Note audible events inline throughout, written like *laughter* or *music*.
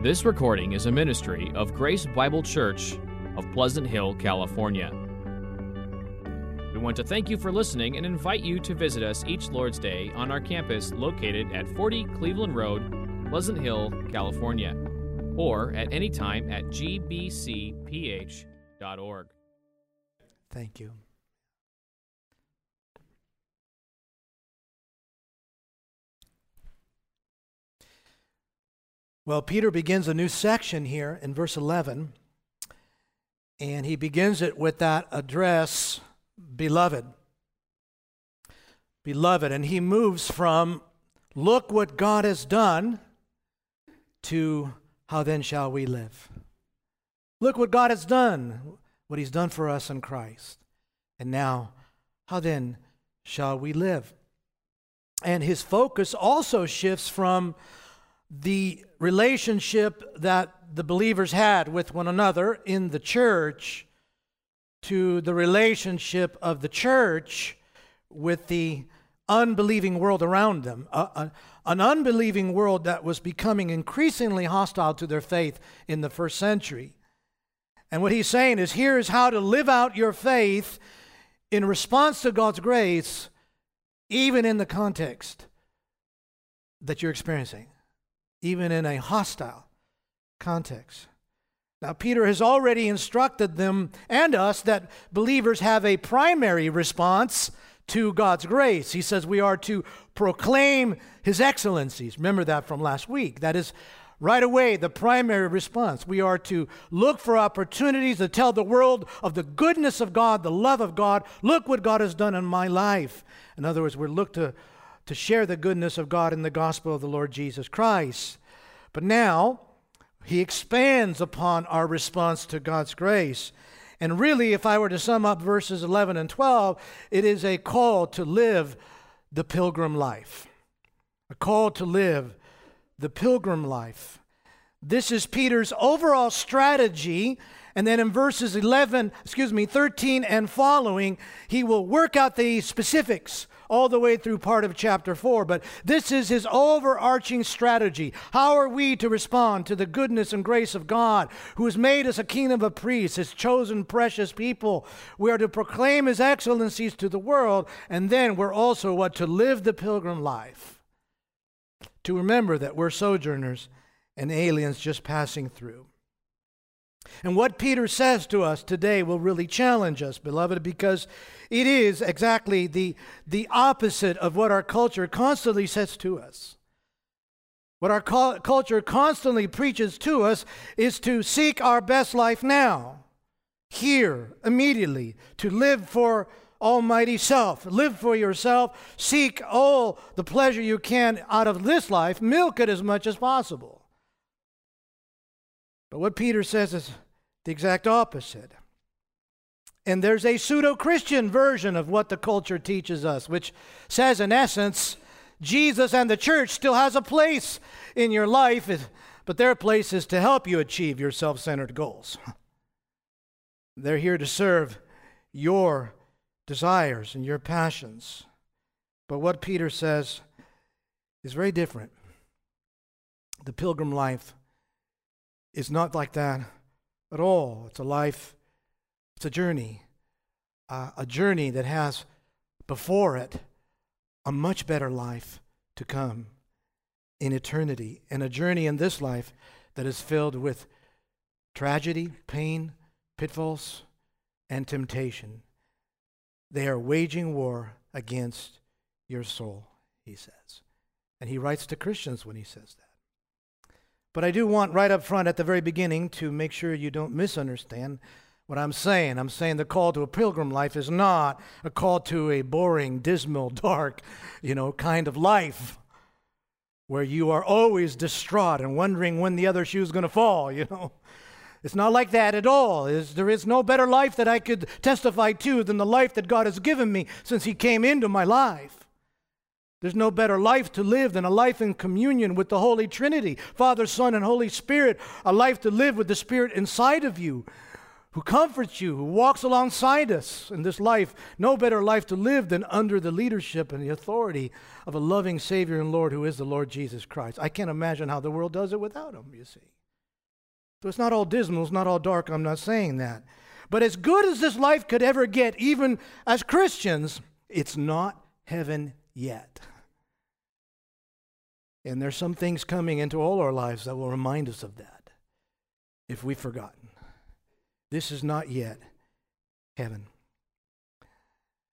This recording is a ministry of Grace Bible Church of Pleasant Hill, California. We want to thank you for listening and invite you to visit us each Lord's Day on our campus located at 40 Cleveland Road, Pleasant Hill, California, or at any time at gbcph.org. Thank you. Well, Peter begins a new section here in verse 11, and he begins it with that address, beloved. Beloved. And he moves from, look what God has done, to, how then shall we live? Look what God has done, what he's done for us in Christ. And now, how then shall we live? And his focus also shifts from the relationship that the believers had with one another in the church to the relationship of the church with the unbelieving world around them. An unbelieving world that was becoming increasingly hostile to their faith in the first century. And what he's saying is here is how to live out your faith in response to God's grace, even in the context that you're experiencing even in a hostile context. Now, Peter has already instructed them and us that believers have a primary response to God's grace. He says we are to proclaim His excellencies. Remember that from last week. That is right away the primary response. We are to look for opportunities to tell the world of the goodness of God, the love of God. Look what God has done in my life. In other words, we look to to share the goodness of God in the gospel of the Lord Jesus Christ. But now, he expands upon our response to God's grace. And really, if I were to sum up verses 11 and 12, it is a call to live the pilgrim life. A call to live the pilgrim life. This is Peter's overall strategy. And then in verses 11, excuse me, 13 and following, he will work out the specifics all the way through part of chapter 4. But this is his overarching strategy. How are we to respond to the goodness and grace of God, who has made us a kingdom of priests, his chosen precious people? We are to proclaim his excellencies to the world, and then we're also what? To live the pilgrim life. To remember that we're sojourners and aliens just passing through. And what Peter says to us today will really challenge us, beloved, because it is exactly the, the opposite of what our culture constantly says to us. What our cu- culture constantly preaches to us is to seek our best life now, here, immediately, to live for Almighty Self. Live for yourself. Seek all the pleasure you can out of this life. Milk it as much as possible. But what Peter says is the exact opposite. And there's a pseudo Christian version of what the culture teaches us, which says, in essence, Jesus and the church still has a place in your life, but their place is to help you achieve your self centered goals. *laughs* They're here to serve your desires and your passions. But what Peter says is very different. The pilgrim life is not like that at all. It's a life it's a journey, uh, a journey that has before it a much better life to come in eternity, and a journey in this life that is filled with tragedy, pain, pitfalls, and temptation. They are waging war against your soul, he says. And he writes to Christians when he says that. But I do want right up front at the very beginning to make sure you don't misunderstand what I'm saying. I'm saying the call to a pilgrim life is not a call to a boring, dismal, *laughs* dark, you know, kind of life where you are always distraught and wondering when the other shoe is going to fall, *laughs* you know. It's not like that at all. It's, there is no better life that I could testify to than the life that God has given me since He came into my life. There's no better life to live than a life in communion with the Holy Trinity Father, Son, and Holy Spirit, a life to live with the Spirit inside of you who comforts you, who walks alongside us in this life. No better life to live than under the leadership and the authority of a loving Savior and Lord who is the Lord Jesus Christ. I can't imagine how the world does it without him, you see. So it's not all dismal, it's not all dark, I'm not saying that. But as good as this life could ever get, even as Christians, it's not heaven yet. And there's some things coming into all our lives that will remind us of that if we've forgotten. This is not yet heaven.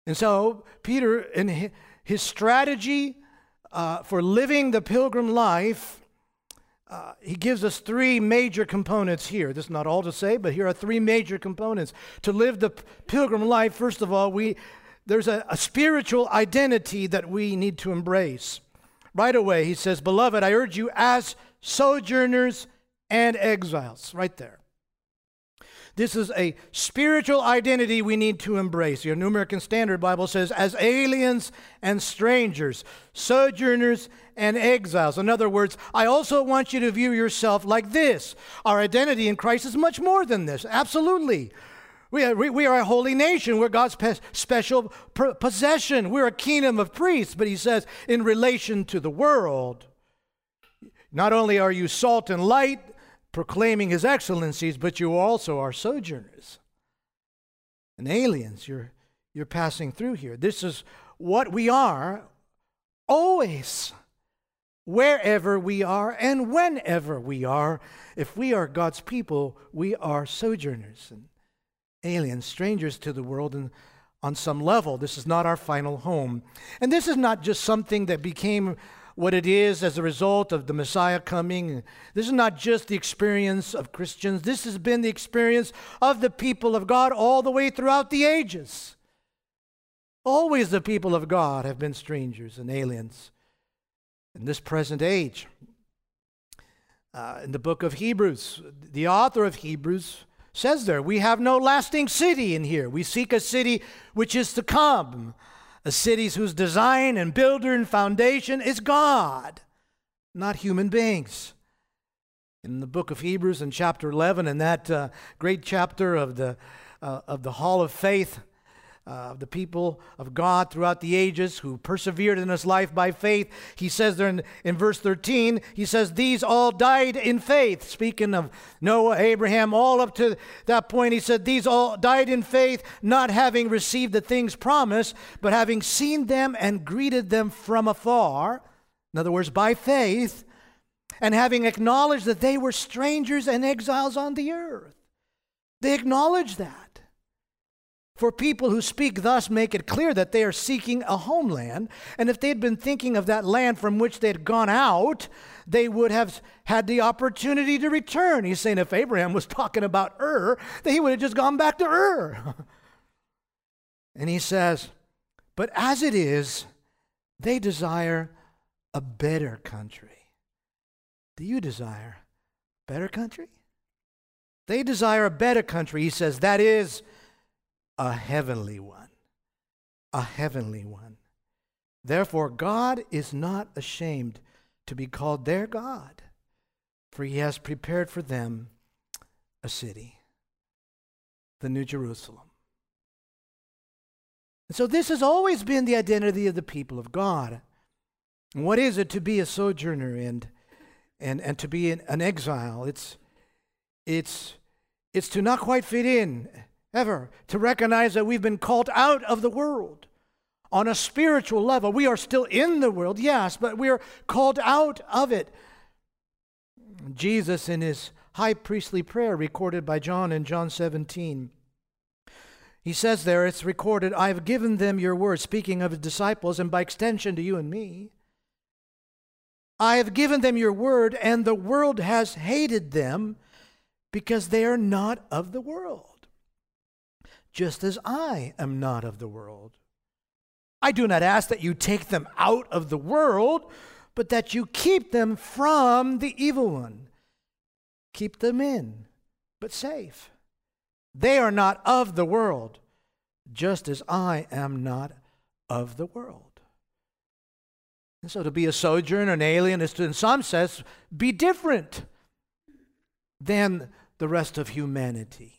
And so, Peter, in his strategy uh, for living the pilgrim life, uh, he gives us three major components here. This is not all to say, but here are three major components. To live the pilgrim life, first of all, we, there's a, a spiritual identity that we need to embrace. Right away, he says, Beloved, I urge you as sojourners and exiles. Right there. This is a spiritual identity we need to embrace. Your New American Standard Bible says, as aliens and strangers, sojourners and exiles. In other words, I also want you to view yourself like this. Our identity in Christ is much more than this. Absolutely. We are, we are a holy nation. We're God's special possession. We're a kingdom of priests. But he says, in relation to the world, not only are you salt and light, proclaiming his excellencies, but you also are sojourners and aliens. You're, you're passing through here. This is what we are always, wherever we are and whenever we are. If we are God's people, we are sojourners and aliens, strangers to the world. And on some level, this is not our final home. And this is not just something that became what it is as a result of the Messiah coming. This is not just the experience of Christians, this has been the experience of the people of God all the way throughout the ages. Always the people of God have been strangers and aliens in this present age. Uh, in the book of Hebrews, the author of Hebrews says there, We have no lasting city in here. We seek a city which is to come a city whose design and builder and foundation is God, not human beings. In the book of Hebrews, in chapter 11, in that uh, great chapter of the, uh, of the Hall of Faith, uh, the people of God throughout the ages who persevered in his life by faith. He says there in, in verse 13, he says, These all died in faith. Speaking of Noah, Abraham, all up to that point, he said, These all died in faith, not having received the things promised, but having seen them and greeted them from afar. In other words, by faith, and having acknowledged that they were strangers and exiles on the earth. They acknowledged that. For people who speak thus make it clear that they are seeking a homeland, and if they had been thinking of that land from which they had gone out, they would have had the opportunity to return. He's saying if Abraham was *laughs* talking about Ur, that he would have just gone back to Ur. *laughs* and he says, But as it is, they desire a better country. Do you desire better country? They desire a better country. He says, that is, a heavenly one. A heavenly one. Therefore, God is not ashamed to be called their God, for he has prepared for them a city, the New Jerusalem. And so, this has always been the identity of the people of God. What is it to be a sojourner and, and, and to be an, an exile? It's, it's, it's to not quite fit in ever to recognize that we've been called out of the world on a spiritual level. We are still in the world, yes, but we are called out of it. Jesus, in his high priestly prayer recorded by John in John 17, he says there, it's recorded, I have given them your word, speaking of his disciples, and by extension to you and me. I have given them your word, and the world has hated them because they are not of the world just as I am not of the world. I do not ask that you take them out of the world, but that you keep them from the evil one. Keep them in, but safe. They are not of the world, just as I am not of the world. And so to be a sojourner, an alien, is to, in some sense, be different than the rest of humanity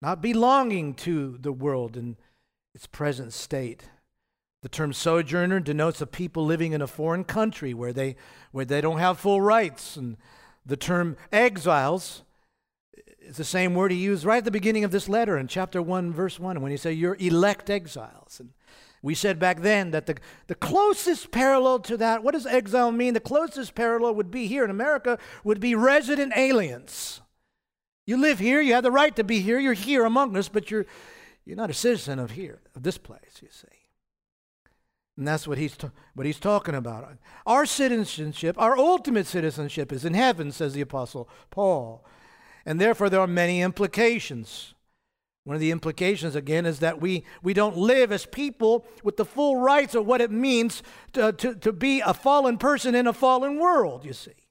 not belonging to the world in its present state. The term sojourner denotes a people living in a foreign country where they, where they don't have full rights. And the term exiles is the same word he used right at the beginning of this letter in chapter 1, verse 1, when he said, You're elect exiles. And we said back then that the, the closest parallel to that, what does exile mean? The closest parallel would be here in America, would be resident aliens. You live here, you have the right to be here, you're here among us, but you're, you're not a citizen of here, of this place, you see. And that's what he's, ta- what he's talking about. Our citizenship, our ultimate citizenship, is in heaven, says the Apostle Paul. And therefore, there are many implications. One of the implications, again, is that we, we don't live as people with the full rights of what it means to, to, to be a fallen person in a fallen world, you see.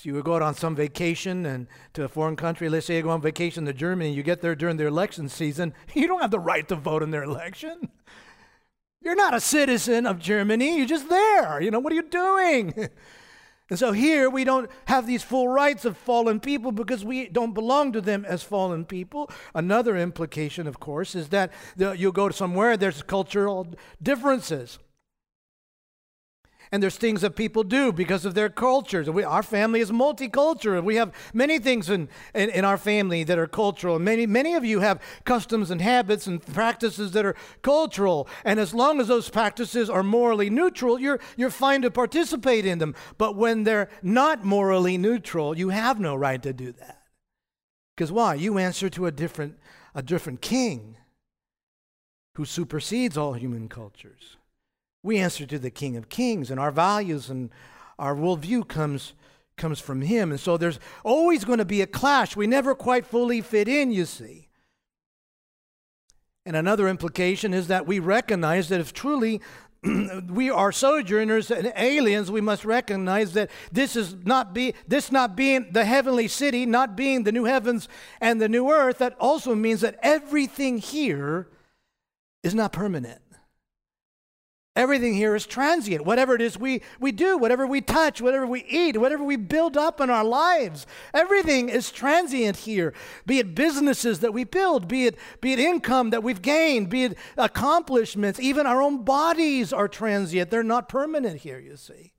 So you would go out on some vacation and to a foreign country, let's say you go on vacation to Germany, you get there during their election season, *laughs* you don't have the right to vote in their election. You're not a citizen of Germany. You're just there. You know, what are you doing? *laughs* and so here we don't have these full rights of fallen people because we don't belong to them as fallen people. Another implication, of course, is that you'll go somewhere, there's cultural differences. And there's things that people do because of their cultures. We, our family is multicultural. We have many things in, in, in, our family that are cultural. Many, many of you have customs and habits and practices that are cultural. And as long as those practices are morally neutral, you're, you're fine to participate in them. But when they're not morally neutral, you have no right to do that. Because why? You answer to a different, a different king who supersedes all human cultures. We answer to the King of Kings, and our values and our worldview comes, comes from Him. And so there's always going to be a clash. We never quite fully fit in, you see. And another implication is that we recognize that if truly *clears throat* we are sojourners and aliens, we must recognize that this is not be this not being the heavenly city, not being the new heavens and the new earth, that also means that everything here is not permanent. Everything here is transient. Whatever it is we, we do, whatever we touch, whatever we eat, whatever we build up in our lives, everything is transient here. Be it businesses that we build, be it, be it income that we've gained, be it accomplishments, even our own bodies are transient. They're not permanent here, you see.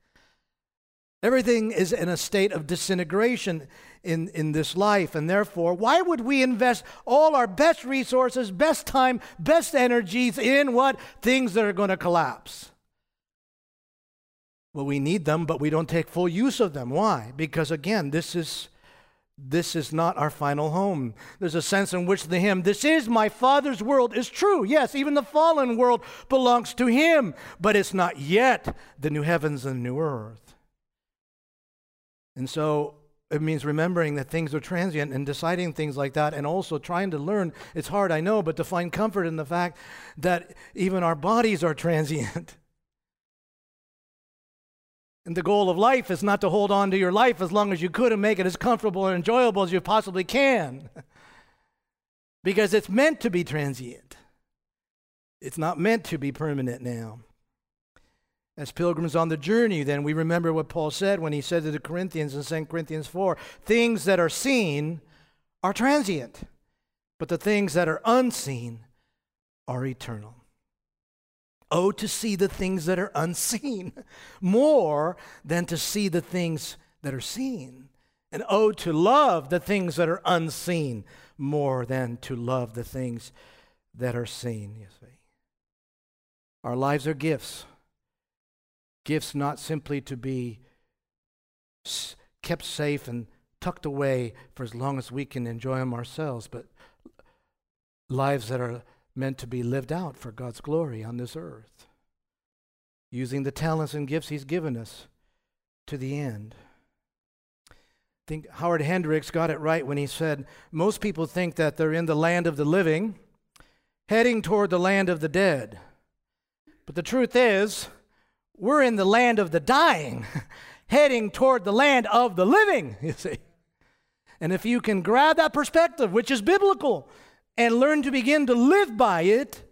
Everything is in a state of disintegration in, in this life. And therefore, why would we invest all our best resources, best time, best energies in what? Things that are going to collapse. Well, we need them, but we don't take full use of them. Why? Because again, this is this is not our final home. There's a sense in which the hymn, This is my Father's world, is true. Yes, even the fallen world belongs to Him, but it's not yet the new heavens and new earth. And so it means remembering that things are transient and deciding things like that, and also trying to learn. It's hard, I know, but to find comfort in the fact that even our bodies are *laughs* transient. And the goal of life is not to hold on to your life as long as you could and make it as comfortable and enjoyable as you possibly can. *laughs* because it's meant to be transient, it's not meant to be permanent now. As pilgrims on the journey, then we remember what Paul said when he said to the Corinthians in 2 Corinthians 4 things that are seen are transient, but the things that are unseen are eternal. Oh, to see the things that are unseen *laughs* more than to see the things that are seen. And oh, to love the things that are unseen more than to love the things that are seen, you see. Our lives are gifts. Gifts not simply to be kept safe and tucked away for as long as we can enjoy them ourselves, but lives that are meant to be lived out for God's glory on this earth, using the talents and gifts He's given us to the end. I think Howard Hendricks got it right when he said most people think that they're in the land of the living, heading toward the land of the dead. But the truth is, we're in the land of the dying, *laughs* heading toward the land of the living, *laughs* you see. And if you can grab that perspective, which is biblical, and learn to begin to live by it,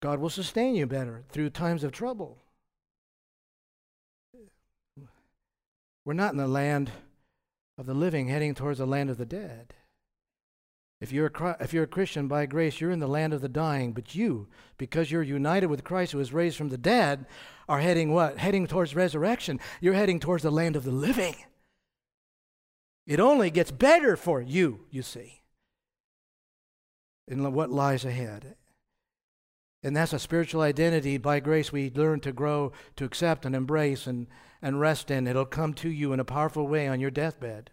God will sustain you better through times of trouble. We're not in the land of the living heading towards the land of the dead. If you're, a, if you're a Christian by grace, you're in the land of the dying, but you, because you're united with Christ who was raised from the dead, are heading what? Heading towards resurrection. You're heading towards the land of the living. It only gets better for you, you see, in what lies ahead. And that's a spiritual identity by grace we learn to grow, to accept and embrace and, and rest in. It'll come to you in a powerful way on your deathbed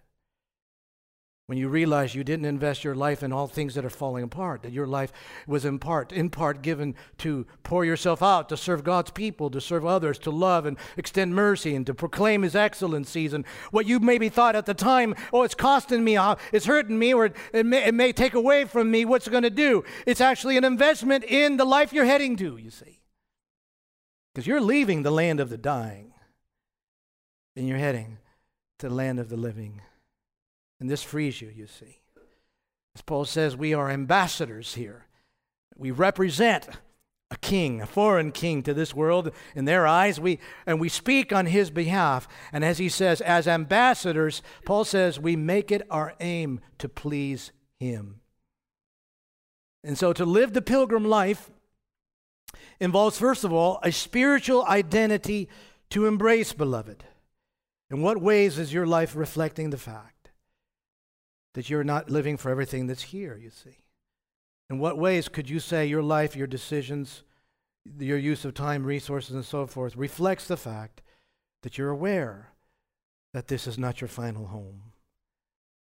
when you realize you didn't invest your life in all things that are falling apart, that your life was in part, in part given to pour yourself out, to serve God's people, to serve others, to love and extend mercy, and to proclaim His excellencies. And what you maybe thought at the time, oh, it's costing me, uh, it's hurting me, or it may, it may take away from me, what's it going to do? It's actually an investment in the life you're heading to, you see. Because you're leaving the land of the dying, and you're heading to the land of the living. And this frees you, you see. As Paul says, we are ambassadors here. We represent a king, a foreign king to this world in their eyes. We, and we speak on his behalf. And as he says, as ambassadors, Paul says, we make it our aim to please him. And so to live the pilgrim life involves, first of all, a spiritual identity to embrace, beloved. In what ways is your life reflecting the fact? That you're not living for everything that's here, you see. In what ways could you say your life, your decisions, your use of time, resources, and so forth reflects the fact that you're aware that this is not your final home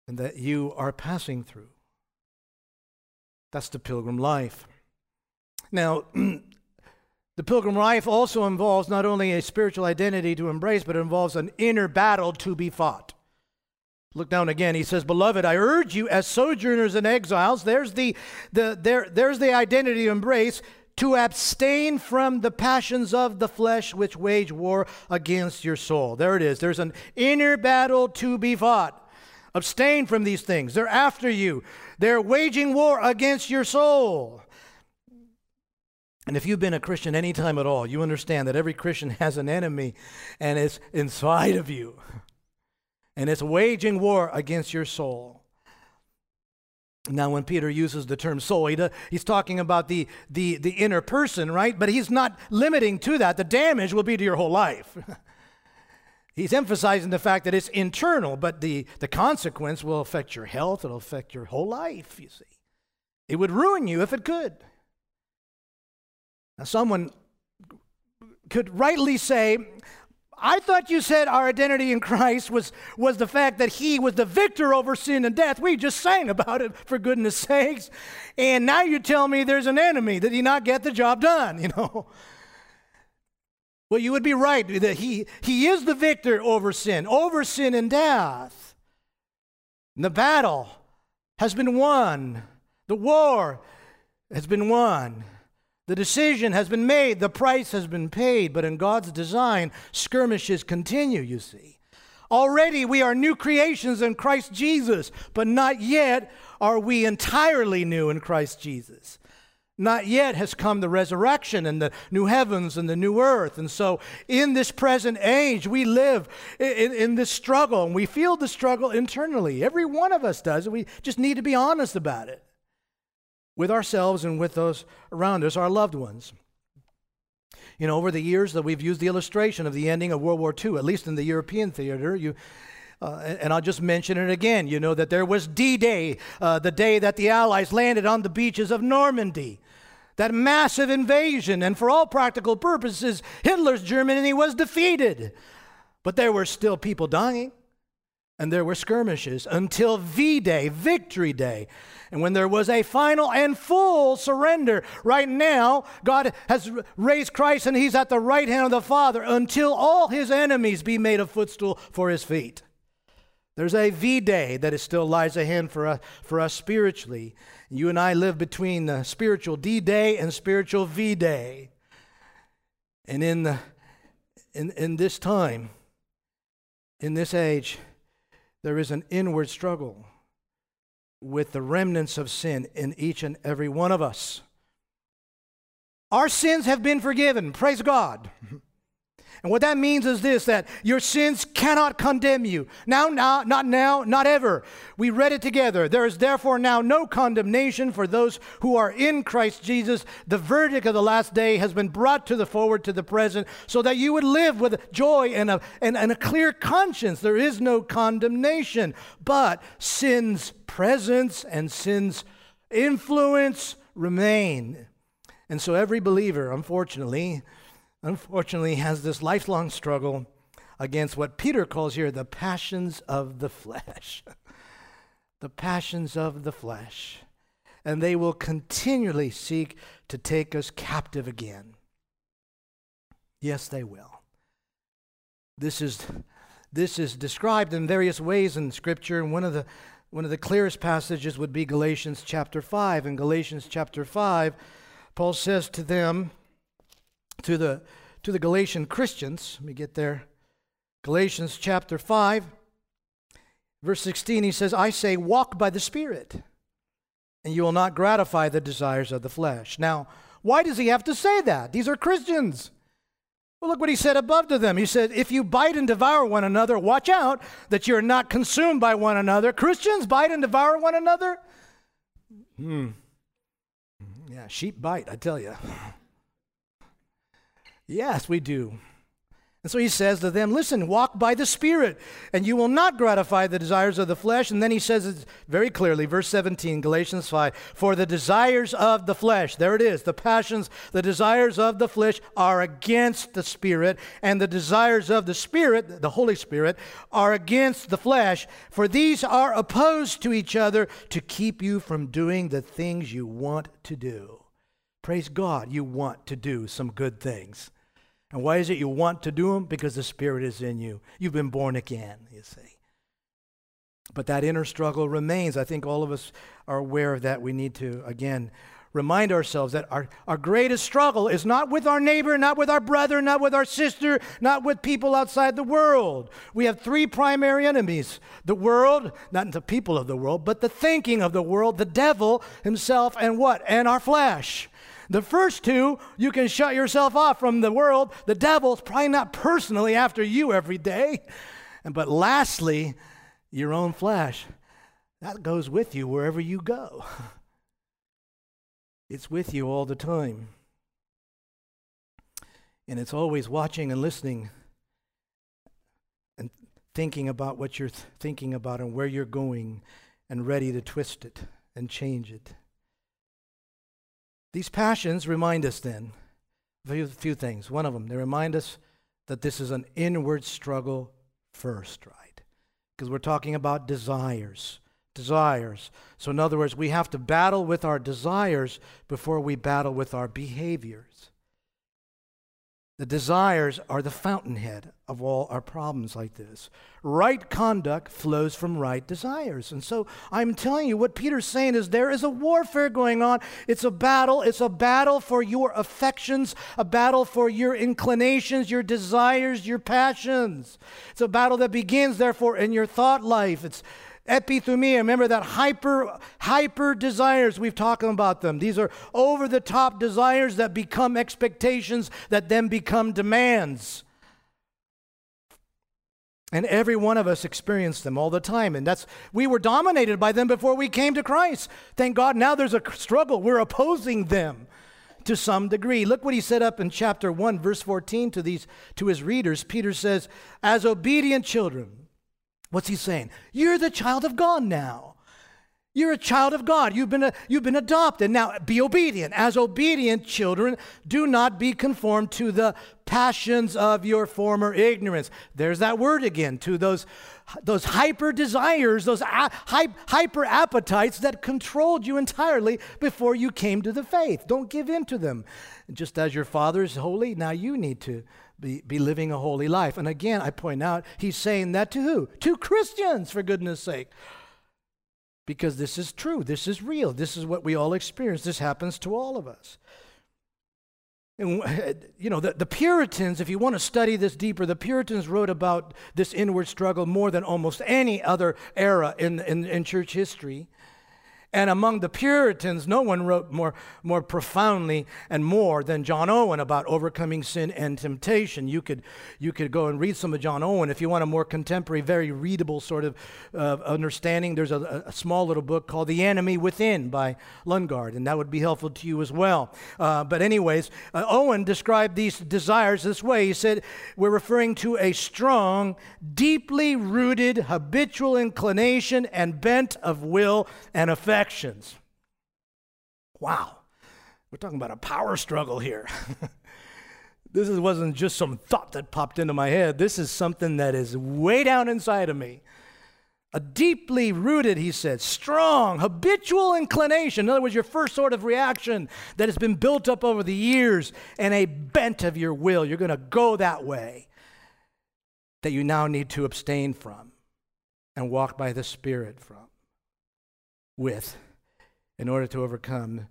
and that you are passing through? That's the pilgrim life. Now, *clears throat* the pilgrim life also involves not only a spiritual identity to embrace, but it involves an inner battle to be fought. Look down again. He says, Beloved, I urge you as sojourners and exiles, there's the, the, there, there's the identity to embrace, to abstain from the passions of the flesh which wage war against your soul. There it is. There's an inner battle to be fought. Abstain from these things. They're after you, they're waging war against your soul. And if you've been a Christian any time at all, you understand that every Christian *laughs* has an enemy and it's inside of you and it's waging war against your soul. Now, when Peter uses the term soul, he's talking about the, the, the inner person, right? But he's not limiting to that. The damage will be to your whole life. *laughs* he's emphasizing the fact that it's internal, but the, the consequence will affect your health, it'll affect your whole life, you see. It would ruin you if it could. Now, someone could rightly say, I thought you said our identity in Christ was, was the fact that He was the victor over sin and death. We just sang about it, for goodness sakes. And now you tell me there's an enemy. Did He not get the job done? You know? Well, you would be right that He, he is the victor over sin, over sin and death. And the battle has been won, the war has been won. The decision has been made, the price has been paid, but in God's design, skirmishes continue, you see. Already we are new creations in Christ Jesus, but not yet are we entirely new in Christ Jesus. Not yet has come the resurrection and the new heavens and the new earth. And so, in this present age, we live in, in, this struggle and we feel the struggle internally. Every one of us does. We just need to be honest about it with ourselves and with those around us, our loved ones. You know, over the years that we've used the illustration of the ending of World War II, at least in the European theater, you, uh, and I'll just mention it again. You know that there was D Day, uh, the day that the Allies landed on the beaches of Normandy. That massive invasion, and for all practical purposes, Hitler's Germany was defeated. But there were still people dying, and there were skirmishes until V Day, Victory Day. And when there was a final and full surrender, right now, God has raised Christ and he's at the right hand of the Father until all his enemies be made a footstool for his feet. There's a V day that is still lies ahead for us, for us spiritually. You and I live between the spiritual D day and spiritual V day. And in, the, in, in this time, in this age, there is an inward struggle with the remnants of sin in each and every one of us. Our sins have been forgiven, praise God. *laughs* And what that means is this that your sins cannot condemn you. Now, now, not now, not ever. We read it together. There is therefore now no condemnation for those who are in Christ Jesus. The verdict of the last day has been brought to the forward to the present so that you would live with joy and a, and, and a clear conscience. There is no condemnation, but sin's presence and sin's influence remain. And so every believer, unfortunately, unfortunately has this lifelong struggle against what Peter calls here the passions of the flesh. *laughs* the passions of the flesh. And they will continually seek to take us captive again. Yes, they will. This is, this is described in various ways in Scripture, and one of the one of the clearest passages would be Galatians chapter 5. In Galatians chapter 5, Paul says to them, to the, to the Galatian Christians. Let me get there. Galatians chapter 5, verse 16, he says, I say, walk by the Spirit, and you will not gratify the desires of the flesh. Now, why does he have to say that? These are Christians. Well, look what he said above to them. He said, If you bite and devour one another, watch out that you're not consumed by one another. Christians bite and devour one another? Hmm. Yeah, sheep bite, I tell you. Yes, we do. And so he says to them, Listen, walk by the Spirit, and you will not gratify the desires of the flesh. And then he says it very clearly, verse 17, Galatians 5 For the desires of the flesh, there it is, the passions, the desires of the flesh are against the Spirit, and the desires of the Spirit, the Holy Spirit, are against the flesh. For these are opposed to each other to keep you from doing the things you want to do. Praise God, you want to do some good things. And why is it you want to do them? Because the Spirit is in you. You've been born again, you see. But that inner struggle remains. I think all of us are aware of that. We need to, again, remind ourselves that our, our greatest struggle is not with our neighbor, not with our brother, not with our sister, not with people outside the world. We have three primary enemies the world, not the people of the world, but the thinking of the world, the devil himself, and what? And our flesh. The first two, you can shut yourself off from the world. The devil's probably not personally after you every day. But lastly, your own flesh. That goes with you wherever you go. *laughs* It's with you all the time. And it's always watching and listening and thinking about what you're thinking about and where you're going and ready to twist it and change it. These passions remind us then a few things. One of them, they remind us that this is an inward struggle first, right? Because we're talking about desires. Desires. So, in other words, we have to battle with our desires before we battle with our behaviors. The desires are the fountainhead of all our problems like this. Right conduct flows from right desires. And so I'm telling you, what Peter's saying is there is a warfare going on. It's a battle. It's a battle for your affections, a battle for your inclinations, your desires, your passions. It's a battle that begins, therefore, in your thought life. It's epithumia. Remember that hyper hyper desires we've talked about them. These are over the top desires that become expectations that then become demands. And every one of us experienced them all the time. And that's, we were dominated by them before we came to Christ. Thank God now there's a struggle. We're opposing them to some degree. Look what he said up in chapter 1, verse 14 to, these, to his readers. Peter says, As obedient children, What's he saying? You're the child of God now. You're a child of God. You've been, a, you've been adopted. Now be obedient. As obedient children, do not be conformed to the passions of your former ignorance. There's that word again, to those, those hyper desires, those a, hyper appetites that controlled you entirely before you came to the faith. Don't give in to them. Just as your Father is holy, now you need to be, be living a holy life. And again, I point out, he's saying that to who? To Christians, for goodness sake. Because this is true. This is real. This is what we all experience. This happens to all of us. And, *laughs* you know, the, the Puritans, if you want to study this deeper, the Puritans wrote about this inward struggle more than almost any other era in, in, in church history. And among the Puritans, no one wrote more, more profoundly and more than John Owen about overcoming sin and temptation. You could, you could go and read some of John Owen if you want a more contemporary, very readable sort of uh, understanding. There's a, a, small little book called The Enemy Within by Lundgaard, and that would be helpful to you as well. Uh, but, anyways, uh, Owen described these desires this way. He said, We're referring to a strong, deeply rooted, habitual inclination and bent of will and affection Wow. We're talking about a power struggle here. *laughs* this wasn't just some thought that popped into my head. This is something that is way down inside of me. A deeply rooted, he said, strong, habitual inclination. In other words, your first sort of reaction that has been built up over the years, and a bent of your will. You're going to go that way that you now need to abstain from and walk by the Spirit from with in order to overcome.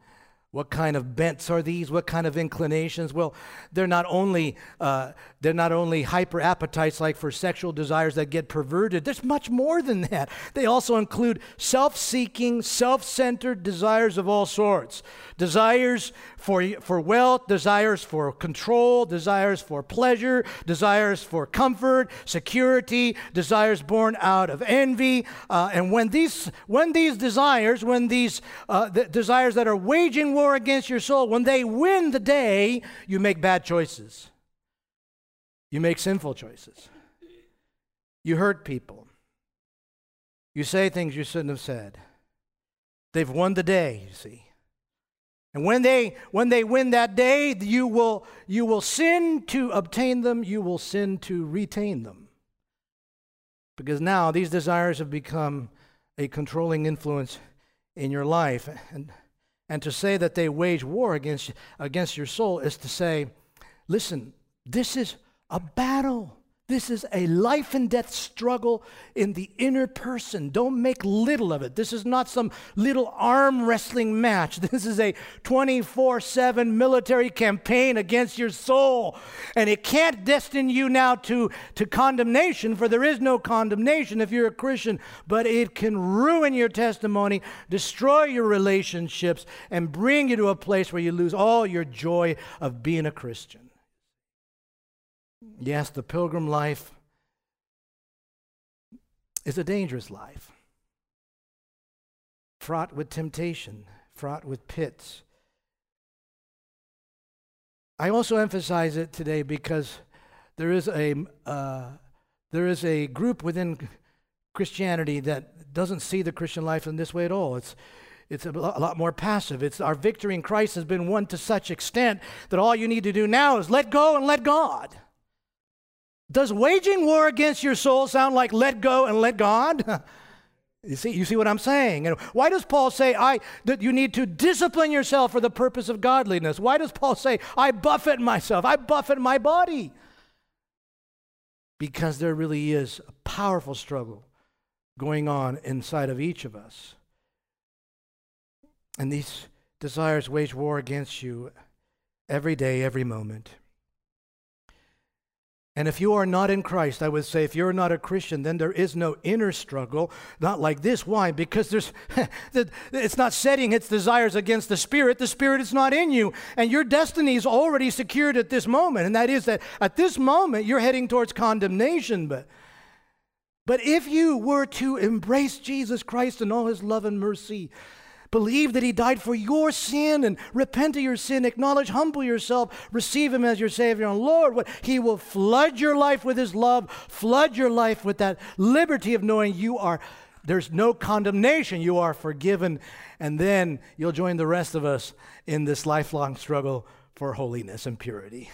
What kind of bents are these? What kind of inclinations? Well, they're not only uh, they're not only hyper appetites like for sexual desires that get perverted. There's much more than that. They also include self-seeking, self-centered desires of all sorts. Desires for for wealth, desires for control, desires for pleasure, desires for comfort, security, desires born out of envy. Uh, and when these when these desires, when these uh, the desires that are waging war against your soul, when they win the day, you make bad choices. You make sinful choices. You hurt people. You say things you shouldn't have said. They've won the day, you see. And when they when they win that day, you will you will sin to obtain them, you will sin to retain them. Because now these desires have become a controlling influence in your life. And and to say that they wage war against against your soul is to say, listen, this is a battle. This is a life and death struggle in the inner person. Don't make little of it. This is not some little arm wrestling match. *laughs* This is a 24 7 military campaign against your soul. And it can't destine you now to, to condemnation, for there is no condemnation if you're a Christian, but it can ruin your testimony, destroy your relationships, and bring you to a place where you lose all your joy of being a Christian. Yes, the pilgrim life is a dangerous life, fraught with temptation, fraught with pits. I also emphasize it today because there is a uh, there is a group within Christianity that doesn't see the Christian life in this way at all. It's it's a lot more passive. It's our victory in Christ has been won to such extent that all you need to do now is let go and let God. Does waging war against your soul sound like let go and let God? *laughs* you see, you see what I'm saying? And why does Paul say I that you need to discipline yourself for the purpose of godliness? Why does Paul say I buffet myself? I buffet my body? Because there really is a powerful struggle going on inside of each of us. And these desires wage war against you every day, every moment. And if you are not in Christ, I would say if you're not a Christian, then there is no inner struggle, not like this. Why? Because there's *laughs* it's not setting its desires against the Spirit. The Spirit is not in you. And your destiny is already secured at this moment. And that is that at this moment you're heading towards condemnation. But but if you were to embrace Jesus Christ and all his love and mercy, Believe that He died for your sin and repent of your sin. Acknowledge, humble yourself, receive Him as your Savior and Lord. He will flood your life with His love, flood your life with that liberty of knowing you are, there's no condemnation. You are forgiven. And then you'll join the rest of us in this lifelong struggle for holiness and purity.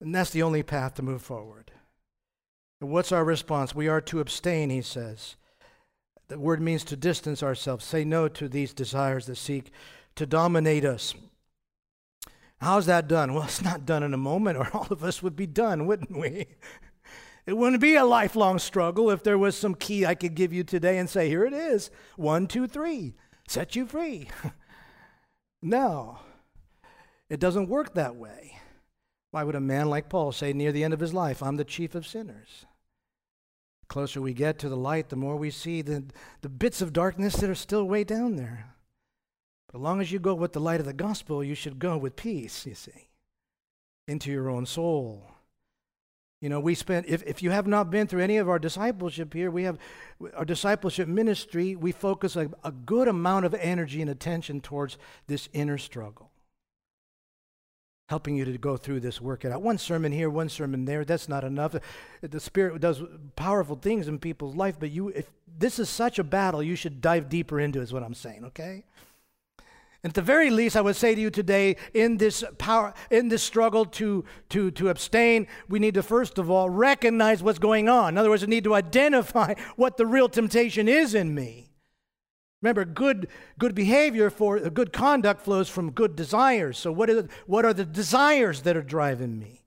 And that's the only path to move forward. What's our response? We are to abstain, he says. The word means to distance ourselves, say no to these desires that seek to dominate us. How's that done? Well, *laughs* it's not done in a moment, or *laughs* all of us would be done, wouldn't we? *laughs* It wouldn't be a lifelong struggle if there was some key I could give you today and say, here it is one, two, three, set you free. no, it doesn't work that way. Why would a man like Paul say near the end of his life, I'm the chief of sinners? closer we get to the light, the more we see the, the bits of darkness that are still way down there. But as long as you go with the light of the gospel, you should go with peace, you see, into your own soul. You know, we spent, if, if you have not been through any of our discipleship here, we have our discipleship ministry, we focus a, a good amount of energy and attention towards this inner struggle helping you to go through this, work it out. One sermon here, one sermon there, that's not enough. The Spirit does powerful things in people's life, but you, if this is such a battle, you should dive deeper into, is what I'm saying, okay? At the very least, I would say to you today, in this power, in this struggle to, to, to abstain, we need to first of all recognize what's going on. In other words, we need to identify what the real temptation is in me. Remember, good, good behavior for good conduct flows from good desires. So, what are, what are the desires that are driving me?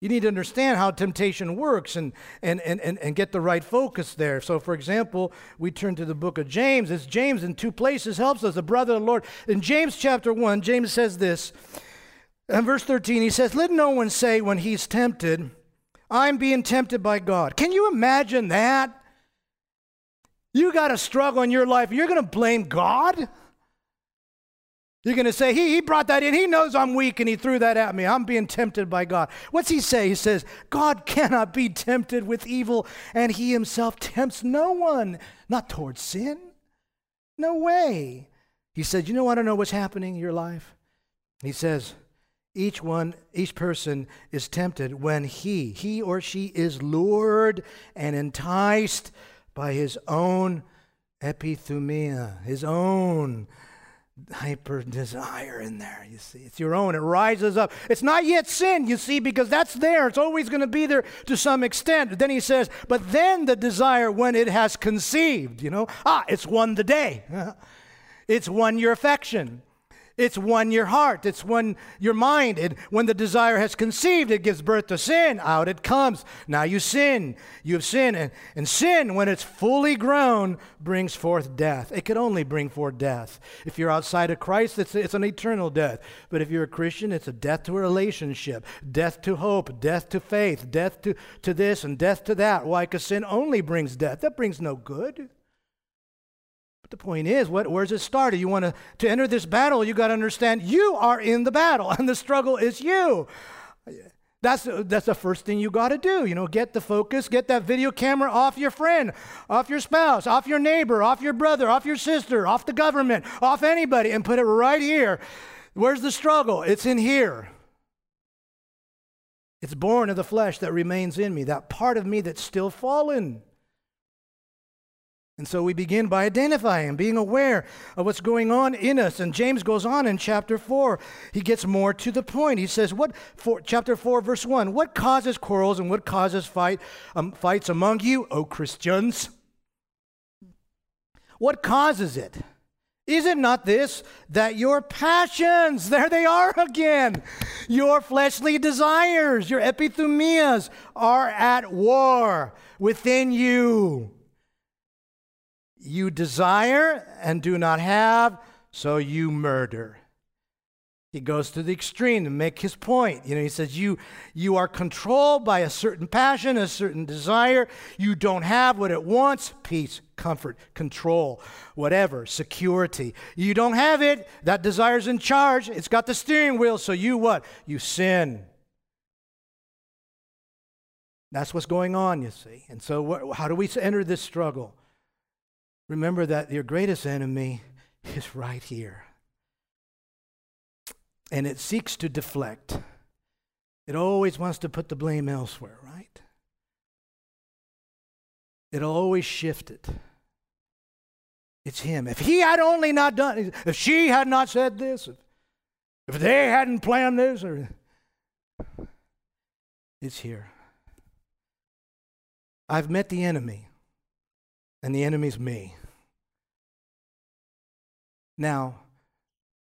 You need to understand how temptation works and, and, and, and, and get the right focus there. So, for example, we turn to the book of James. It's James in two places helps us, the brother of the Lord. In James chapter 1, James says this. In verse 13, he says, Let no one say when he's tempted, I'm being tempted by God. Can you imagine that? You got a struggle in your life, you're going to blame God? You're going to say, he, he brought that in. He knows I'm weak and he threw that at me. I'm being tempted by God. What's he say? He says, God cannot be tempted with evil, and he himself tempts no one, not towards sin. No way. He said, You know, I don't know what's happening in your life. He says, each one, each person is tempted when he, he or she is lured and enticed by his own epithumia, his own hyper desire in there, you see. It's your own. It rises up. It's not yet sin, you see, because that's there. It's always going to be there to some extent. Then he says, but then the desire when it has conceived, you know, ah, it's won the day. *laughs* it's won your affection. It's won your heart, it's won your mind. And when the desire has conceived, it gives birth to sin. Out it comes. Now you sin. You have sinned. And, and sin, when it's fully grown, brings forth death. It can only bring forth death. If you're outside of Christ, it's, it's an eternal death. But if you're a Christian, it's a death to a relationship, death to hope, death to faith, death to, to this, and death to that. Why? Because sin only brings death. That brings no good. The point is, what, where's it started? You want to, to enter this battle, you got to understand you are in the battle *laughs* and the struggle is you. That's, that's the first thing you got to do. You know, get the focus, get that video camera off your friend, off your spouse, off your neighbor, off your brother, off your sister, off the government, off anybody, and put it right here. Where's the struggle? It's in here. It's born of the flesh that remains in me, that part of me that's still fallen. And so we begin by identifying, being aware of what's going on in us. And James goes on in chapter 4. He gets more to the point. He says, what for, chapter 4, verse 1, what causes quarrels and what causes fight, um, fights among you, O Christians? What causes it? Is it not this, that your passions, *laughs* there they are again, your fleshly desires, your epithumias are at war within you? You desire and do not have, so you murder. He goes to the extreme to make his point. You know, he says, you, you are controlled by a certain passion, a certain desire. You don't have what it wants peace, comfort, control, whatever, security. You don't have it. That desire's in charge. It's got the steering wheel. So you what? You sin. That's what's going on, you see. And so, what, how do we enter this struggle? Remember that your greatest enemy is right here. And it seeks to deflect. It always wants to put the blame elsewhere, right? It'll always shift it. It's him. If he had only not done, if she had not said this, if, if they hadn't planned this, or it's here. I've met the enemy, and the enemy's me. Now,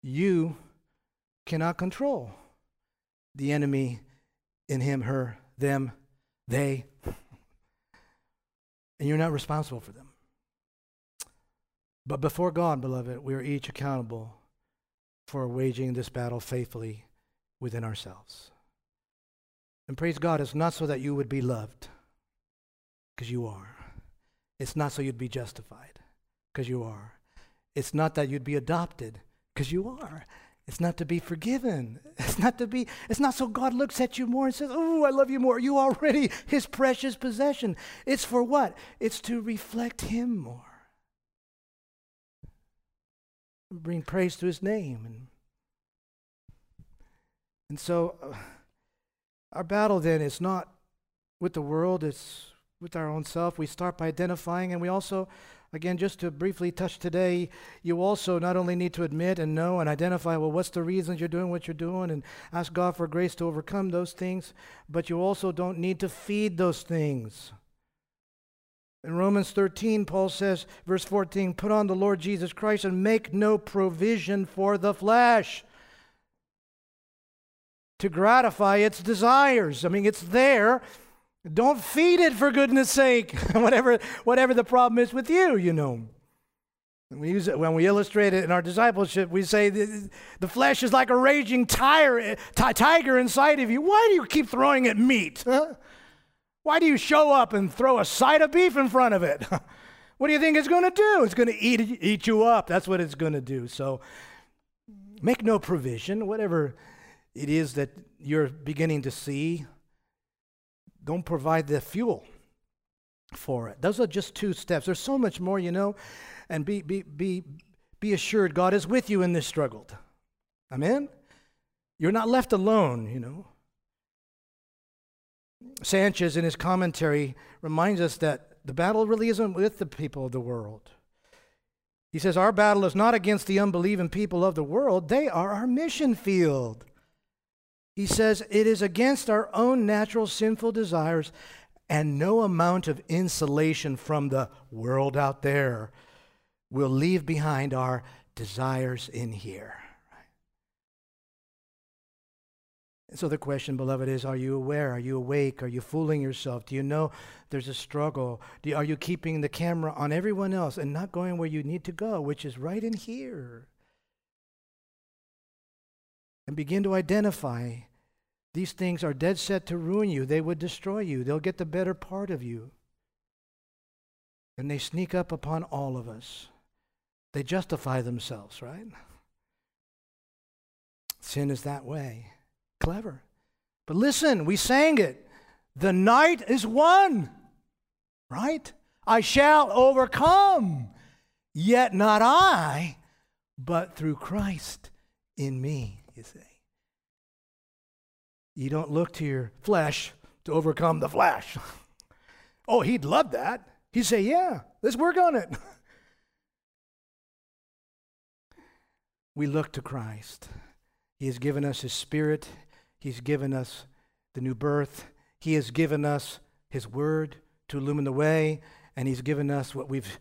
you cannot control the enemy in him, her, them, they, and you're not responsible for them. But before God, beloved, we are each accountable for waging this battle faithfully within ourselves. And praise God, it's not so that you would be loved. because you are. It's not so you'd be justified, because you are. It's not that you'd be adopted, because you are. It's not to be forgiven. *laughs* It's not to be, it's not so God looks at you more and says, Oh, I love you more. You already *laughs* his precious possession. It's for what? It's to reflect him more. Bring praise to his name. And, and so uh, our battle then is not with the world, it's with our own self. We start by identifying, and we also, again, just to briefly touch today, you also not only need to admit and know and identify, well, what's the reasons you're doing what you're doing, and ask God for grace to overcome those things, but you also don't need to feed those things. In Romans 13, Paul says, verse 14, put on the Lord Jesus Christ and make no provision for the flesh to gratify its desires. I mean, it's there don't feed it for goodness sake, *laughs* whatever, whatever the problem is with you, you know. we use it, when we illustrate it in our discipleship, we say the, the flesh is like a raging tire, eh, t- tiger inside of you. Why do you keep throwing it meat? Huh? *laughs* Why do you show up and throw a side of beef in front of it? *laughs* what do you think it's going to do? It's going to eat, eat you up. That's what it's going to do. So make no provision, whatever it is that you're beginning to see don't provide the fuel for it. Those are just two steps. There's so much more, you know, and be, be, be, be assured God is with you in this struggle. Amen? You're not left alone, you know. Sanchez, in his commentary, reminds us that the battle really isn't with the people of the world. He says, Our battle is not against the unbelieving people of the world, they are our mission field. He says it is against our own natural sinful desires, and no amount of insulation from the world out there will leave behind our desires in here. So the question, beloved, is are you aware? Are you awake? Are you fooling yourself? Do you know there's a struggle? You, are you keeping the camera on everyone else and not going where you need to go, which is right in here? And begin to identify these things are dead set to ruin you. They would destroy you. They'll get the better part of you. And they sneak up upon all of us. They justify themselves, right? Sin is that way. Clever. But listen, we sang it. The night is won, right? I shall overcome. Yet not I, but through Christ in me, you see. You don't look to your flesh to overcome the flesh. *laughs* oh, he'd love that. He'd say, Yeah, let's work on it. *laughs* we look to Christ. He has given us His Spirit, He's given us the new birth, He has given us His Word to illumine the way, and He's given us what we've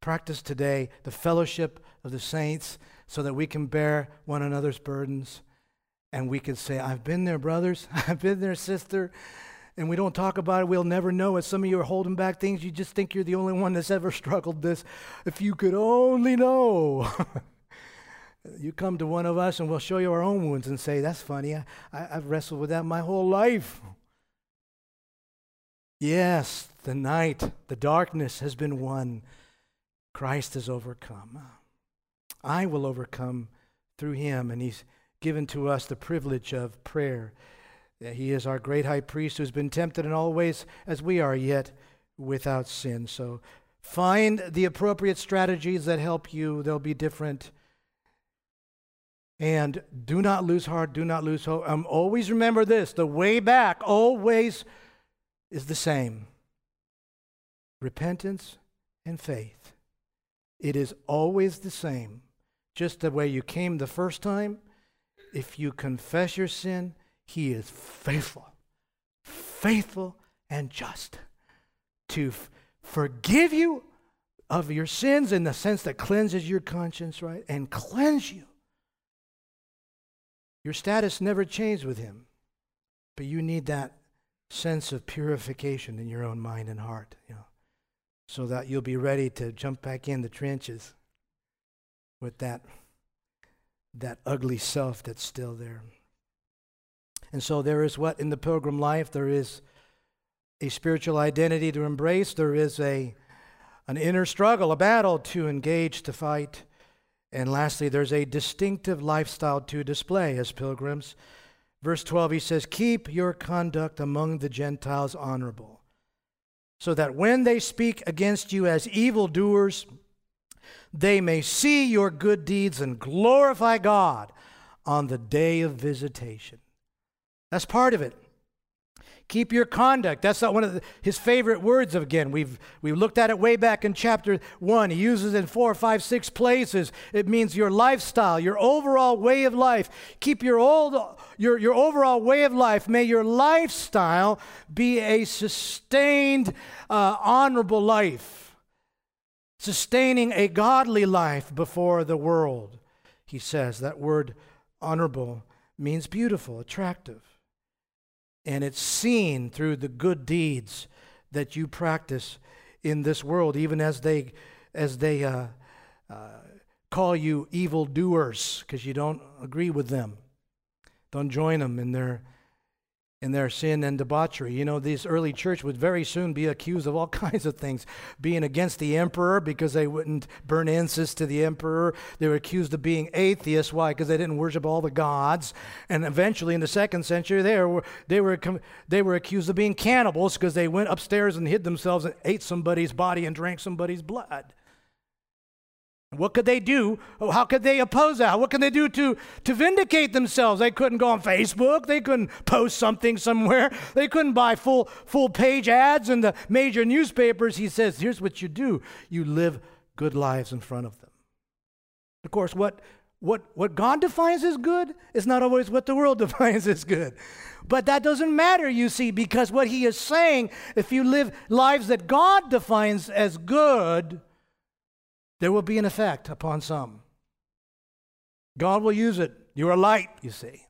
practiced today the fellowship of the saints so that we can bear one another's burdens and we can say, I've been there, brothers. *laughs* I've been there, sister. And we don't talk about it, we'll never know it. Some of you are holding back things. You just think you're the only one that's ever *laughs* struggled this. If you could only know. *laughs* you come to one of us and we'll show you our own wounds and say, That's funny. I, I, I've wrestled with that my whole life. Yes, the night, the darkness has been won. Christ has overcome. I will overcome through him, and he's given to us the privilege of prayer. That He is our great high priest who's been tempted in all ways as we are, yet without sin. So find the appropriate strategies that help you. They'll be different. And do not lose heart, do not lose hope. Um, always remember this the way back always is the same repentance and faith. It is always the same. Just the way you came the first time if you confess your sin, he is faithful, faithful and just to f- forgive you of your sins in the sense that cleanses your conscience, right? And cleanse you. Your status never changed with him, but you need that sense of purification in your own mind and heart, you know, so that you'll be ready to jump back in the trenches with that that ugly self that's still there. And so there is what in the pilgrim life there is a spiritual identity to embrace, there is a, an inner struggle, a battle to engage, to fight. And lastly, there's a distinctive lifestyle to display as pilgrims. Verse 12, he says, Keep your conduct among the Gentiles honorable, so that when they speak against you as evildoers, they may see your good deeds and glorify God on the day of visitation. That's part of it. Keep your conduct. That's not one of the, his favorite words again. We've, we looked at it way back in chapter 1. He uses it in four, five, six places. It means your lifestyle, your overall way of life. Keep your, old, your, your overall way of life. May your lifestyle be a sustained, uh, honorable life, sustaining a godly life before the world. He says that word honorable means beautiful, attractive and it's seen through the good deeds that you practice in this world, even as they as they uh, uh, call you evil doers because you don't agree with them. Don't join them in their in their sin and debauchery. You know, this early church would very soon be accused of all *laughs* kinds of things, being against the emperor because they wouldn't burn incense to the emperor. They were accused of being atheists. Why? Because they didn't worship all the gods. And eventually, in the second century, they were they were they were accused of being cannibals because they went upstairs and hid themselves and ate somebody's body and drank somebody's blood. What could they do? Oh, how could they oppose that? What can they do to, to vindicate themselves? They couldn't go on Facebook. They couldn't post something somewhere. They couldn't buy full, full page ads in the major newspapers. He says, here's what you do you live good lives in front of them. Of course, what, what, what God defines as good is not always what the world *laughs* defines as good. But that doesn't matter, you see, because what he is saying, if you live lives that God defines as good, there will be an effect upon some. God will use it. You're a light, you see.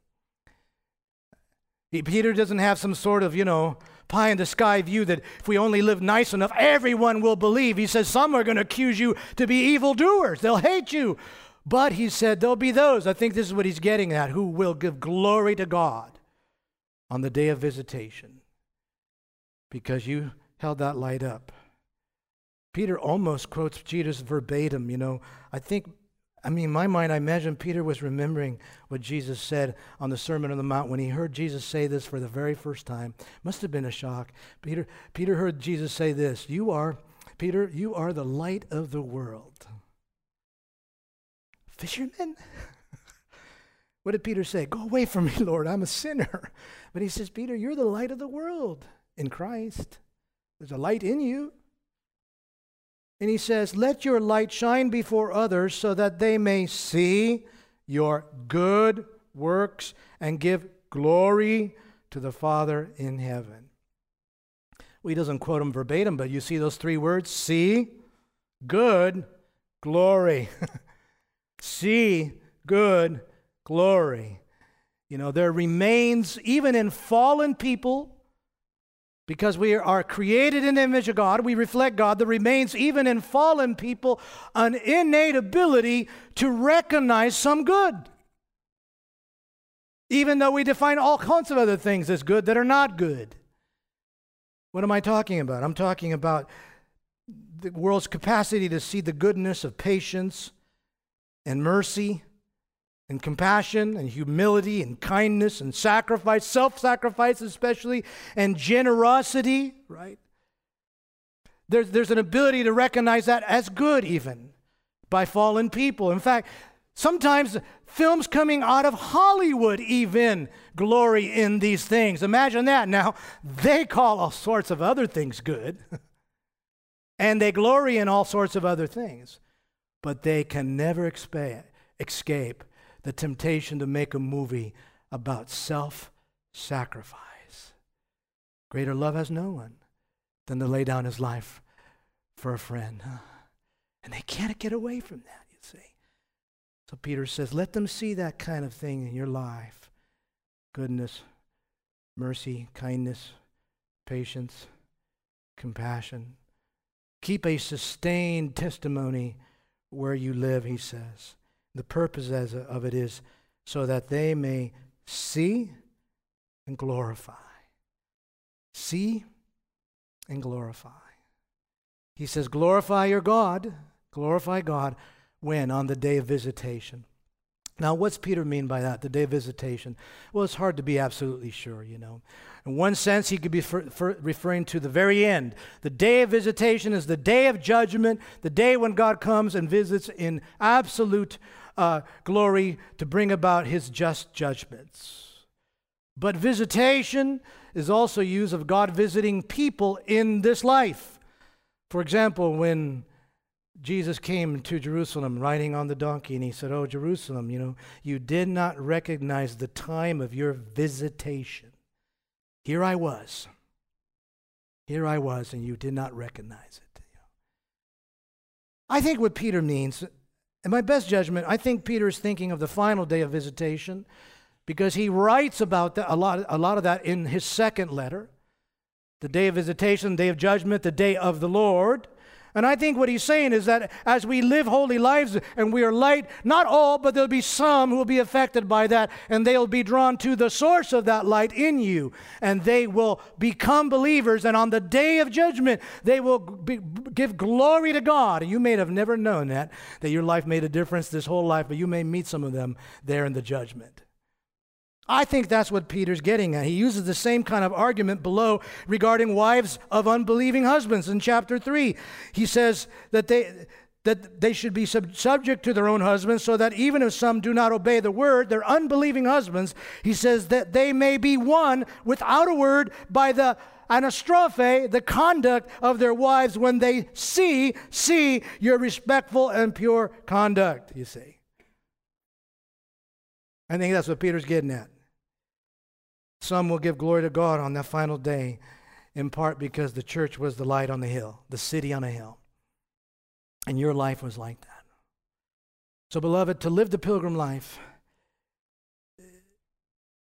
Peter doesn't have some sort of, you know, pie in the sky view that if we only live nice enough, everyone will believe. He says some are going to accuse you to be evildoers, they'll hate you. But he said there'll be those, I think this is what he's getting at, who will give glory to God on the day of visitation because you held that light up. Peter almost quotes Jesus verbatim, you know. I think, I mean, in my mind, I imagine Peter was remembering what Jesus said on the Sermon on the Mount when he heard Jesus say this for the very first time. Must have been a shock. Peter, Peter heard Jesus say this You are, Peter, you are the light of the world. Fishermen? *laughs* what did Peter say? Go away from me, Lord, I'm a sinner. *laughs* But he says, Peter, you're the light of the world in Christ. There's a light in you. And he says, Let your light shine before others so that they may see your good works and give glory to the Father in heaven. Well, he doesn't quote them verbatim, but you see those three words see, good, glory. *laughs* see, good, glory. You know, there remains, even in fallen people, because we are created in the image of God, we reflect God, there remains even in fallen people an innate ability to recognize some good. Even though we define all kinds of other things as good that are not good. What am I talking about? I'm talking about the world's capacity to see the goodness of patience and mercy and compassion and humility and kindness and sacrifice, self sacrifice especially, and generosity, right? There's, there's an ability to recognize that as good, even by fallen people. In fact, sometimes films coming out of Hollywood even glory in these things. Imagine that. Now, they call all sorts of other things good, *laughs* and they glory in all sorts of other things, but they can never escape the temptation to make a movie about self sacrifice. Greater love has no one than to lay down his life for a friend. And they can't get away from that, you see. So Peter says, let them see that kind of thing in your life goodness, mercy, kindness, patience, compassion. Keep a sustained testimony where you live, he says. The purpose of it is so that they may see and glorify. See and glorify. He says, Glorify your God, glorify God when? On the day of visitation. Now, what's Peter mean by that, the day of visitation? Well, it's hard to be absolutely sure, you know. In one sense, he could be for, for referring to the very end. The day of visitation is the day of judgment, the day when God comes and visits in absolute uh, glory to bring about his just judgments. But visitation is also used of God visiting people in this life. For example, when Jesus came to Jerusalem riding on the donkey, and he said, Oh, Jerusalem, you know, you did not recognize the time of your visitation. Here I was. Here I was, and you did not recognize it. I think what Peter means, in my best judgment, I think Peter is thinking of the final day of visitation because he writes about that, a, lot, a lot of that in his second letter the day of visitation, the day of judgment, the day of the Lord. And I think what he's saying is that as we live holy lives and we are light, not all, but there'll be some who will be affected by that, and they'll be drawn to the source of that light in you, and they will become believers. And on the day of judgment, they will be, give glory to God. And you may have never known that, that your life made a difference this whole life, but you may meet some of them there in the judgment. I think that's what Peter's getting at. He uses the same kind of argument below regarding wives of unbelieving husbands in chapter 3. He says that they that they should be sub- subject to their own husbands so that even if some do not obey the word, their unbelieving husbands, he says that they may be won without a word by the anastrophe, the conduct of their wives when they see see your respectful and pure conduct, you see. I think that's what Peter's getting at. Some will give glory to God on that final day, in part because the church was the light on the hill, the city on a hill. And your life was like that. So, beloved, to live the pilgrim life,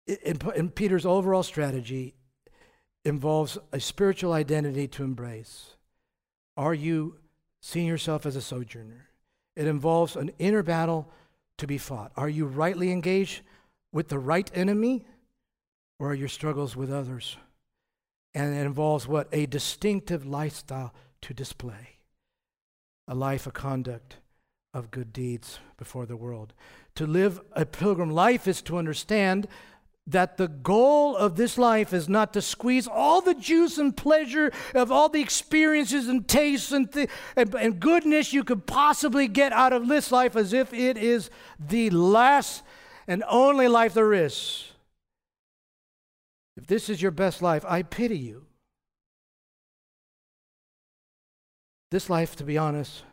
in, in Peter's overall strategy, involves a spiritual identity to embrace. Are you seeing yourself as a sojourner? It involves an inner battle to be fought. Are you rightly engaged with the right enemy? Or your struggles with others. And it involves what? A distinctive lifestyle to display a life, a conduct of good deeds before the world. To live a pilgrim life is to understand that the goal of this life is not to squeeze all the juice and pleasure of all the experiences and tastes and, th- and, and goodness you could possibly get out of this life as if it is the last and only life there is. If this is your best life, I pity you. This life, to be honest,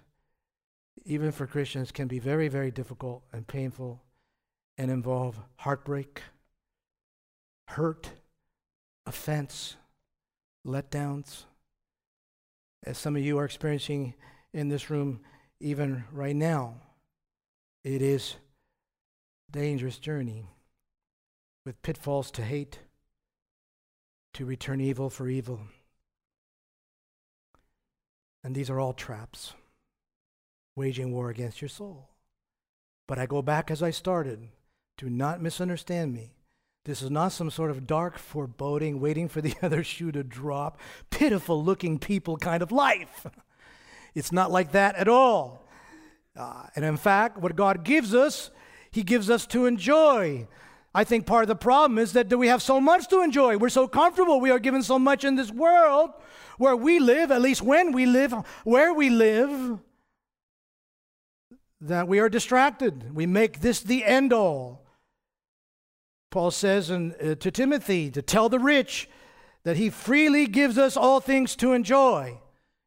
even for Christians, can be very, very difficult and painful and involve heartbreak, hurt, offense, letdowns. As some of you are experiencing in this room, even right now, it is a dangerous journey with pitfalls to hate to return evil for evil. And these are all traps, waging war against your soul. But I go back as I started. Do not misunderstand me. This is not some sort of dark foreboding, waiting for the *laughs* other shoe to drop, pitiful looking people kind of life. *laughs* It's not like that at all. Uh, and in fact, what God gives us, He gives us to enjoy. I think part of the problem is that we have so much to enjoy. We're so comfortable. We are given so much in this world where we live, at least when we live, where we live, that we are distracted. We make this the end all. Paul says in, uh, to Timothy to tell the rich that he freely gives us all things to enjoy.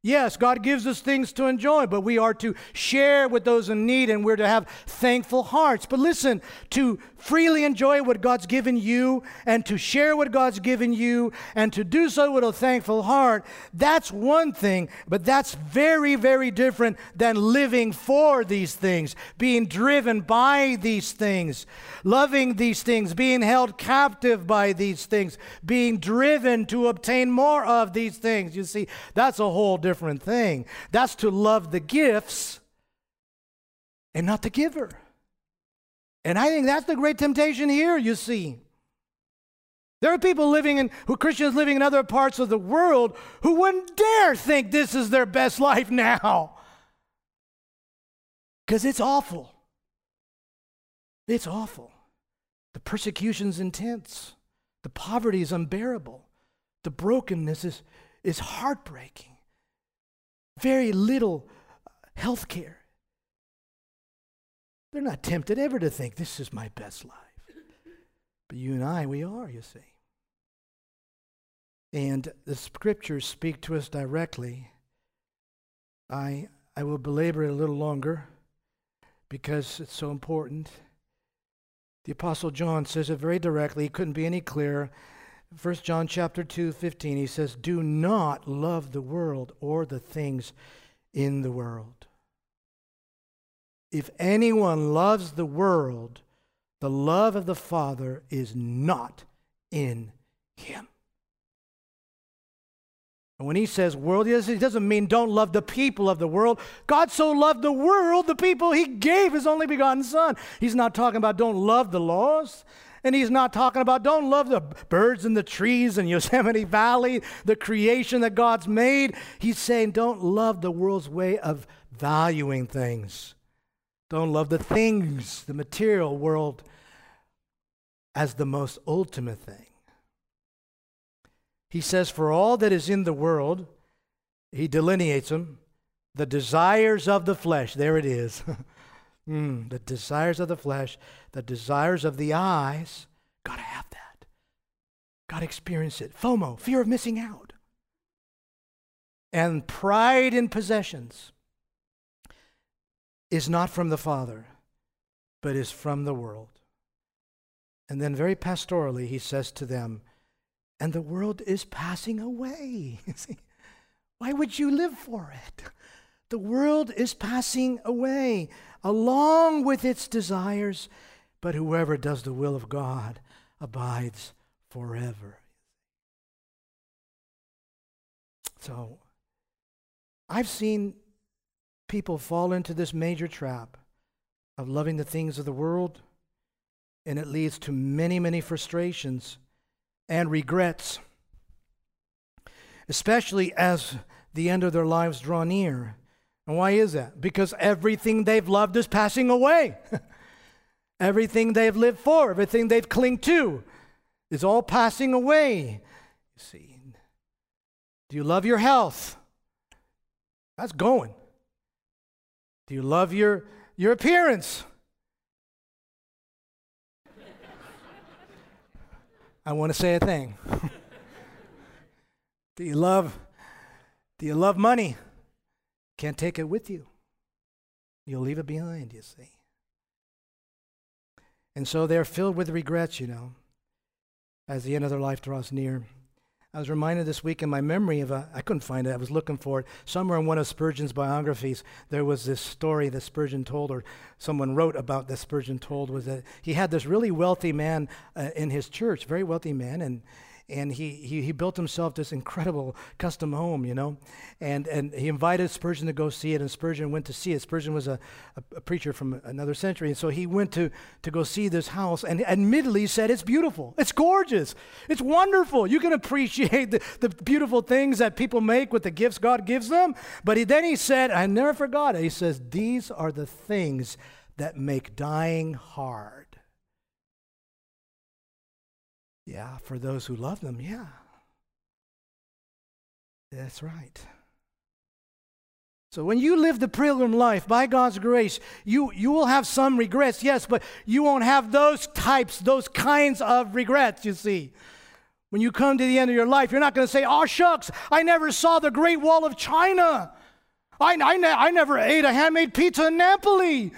Yes, God gives us things to enjoy, but we are to share with those in need and we're to have thankful hearts. But listen, to freely enjoy what God's given you and to share what God's given you and to do so with a thankful heart, that's one thing, but that's very, very different than living for these things, being driven by these things, loving these things, being held captive by these things, being driven to obtain more of these things. You see, that's a whole different different thing. That's to love the gifts and not the giver. And I think that's the great temptation here, you see. There are people living in, who Christians living in other parts of the world who wouldn't dare think this is their best life now. Because it's awful. It's awful. The persecution's intense. The poverty is unbearable. The brokenness is, is heartbreaking. Very little uh, health care. They're not tempted ever to think this is my best life. But you and I, we are, you see. And the scriptures speak to us directly. I, I will belabor it a little longer because it's so important. The apostle John says it very directly. He couldn't be any clearer. 1 John chapter 2, 15, he says, Do not love the world or the things in the world. If anyone loves the world, the love of the Father is not in him. And when he says world, he doesn't mean don't love the people of the world. God so loved the world, the people, he gave his only begotten Son. He's not talking about don't love the laws. And he's not talking about don't love the birds and the trees in Yosemite Valley, the creation that God's made. He's saying don't love the world's way of valuing things. Don't love the things, the material world, as the most ultimate thing. He says, For all that is in the world, he delineates them, the desires of the flesh. There it is. *laughs* mm, the desires of the flesh, the desires of the eyes. Got to have that. Got to experience it. FOMO, fear of missing out. And pride in possessions is not from the Father, but is from the world. And then, very pastorally, he says to them, and the world is passing away. *laughs* Why would you live for it? The world is passing away along with its desires, but whoever does the will of God abides forever. So, I've seen people fall into this major trap of loving the things of the world, and it leads to many, many frustrations and regrets, especially as the end of their lives draw near. And why is that? Because everything they've loved is passing away. *laughs* everything they've lived for, everything they've clung to is all passing away. You see, do you love your health? That's going. Do you love your, your appearance? I want to say a thing. *laughs* do you love do you love money? Can't take it with you. You'll leave it behind, you see. And so they're filled with regrets, you know, as the end of their life draws near. I was reminded this week in my memory of a, I couldn't find it, I was looking for it. Somewhere in one of Spurgeon's biographies, there was this story that Spurgeon told, or someone wrote about that Spurgeon told, was that he had this really wealthy man uh, in his church, very wealthy man, and, and he, he, he built himself this incredible custom home, you know. And, and he invited Spurgeon to go see it, and Spurgeon went to see it. Spurgeon was a, a, a preacher from another century, and so he went to, to go see this house, and admittedly said, It's beautiful, it's gorgeous, it's wonderful. You can appreciate the, the beautiful things that people make with the gifts God gives them. But he, then he said, I never forgot it. He says, These are the things that make dying hard. Yeah, for those who love them, yeah. That's right. So when you live the pilgrim life by God's grace, you, you will have some regrets, yes, but you won't have those types, those kinds of regrets, you see. When you come to the end of your life, you're not going to say, oh, shucks, I never saw the Great Wall of China. I, I, ne- I never ate a handmade pizza in Napoli.